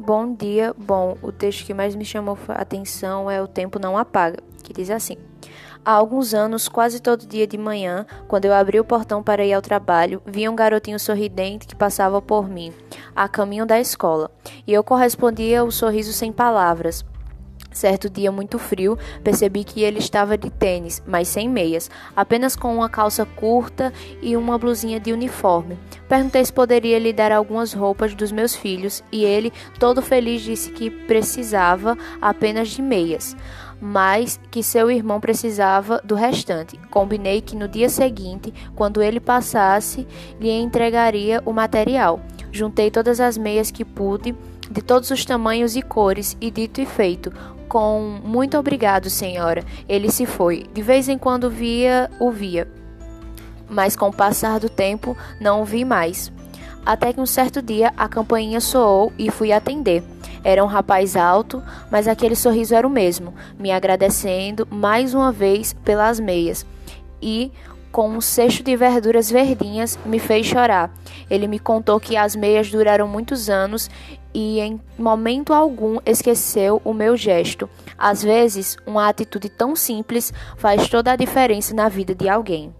Bom dia. Bom, o texto que mais me chamou a atenção é O Tempo Não Apaga, que diz assim: Há alguns anos, quase todo dia de manhã, quando eu abri o portão para ir ao trabalho, vi um garotinho sorridente que passava por mim, a caminho da escola, e eu correspondia o sorriso sem palavras. Certo dia muito frio, percebi que ele estava de tênis, mas sem meias, apenas com uma calça curta e uma blusinha de uniforme. Perguntei se poderia lhe dar algumas roupas dos meus filhos e ele, todo feliz, disse que precisava apenas de meias, mas que seu irmão precisava do restante. Combinei que no dia seguinte, quando ele passasse, lhe entregaria o material. Juntei todas as meias que pude de todos os tamanhos e cores, e dito e feito, com muito obrigado, senhora. Ele se foi. De vez em quando via, o via, mas com o passar do tempo não o vi mais. Até que um certo dia a campainha soou e fui atender. Era um rapaz alto, mas aquele sorriso era o mesmo, me agradecendo mais uma vez pelas meias. E com um cesto de verduras verdinhas, me fez chorar. Ele me contou que as meias duraram muitos anos e em momento algum esqueceu o meu gesto. Às vezes, uma atitude tão simples faz toda a diferença na vida de alguém.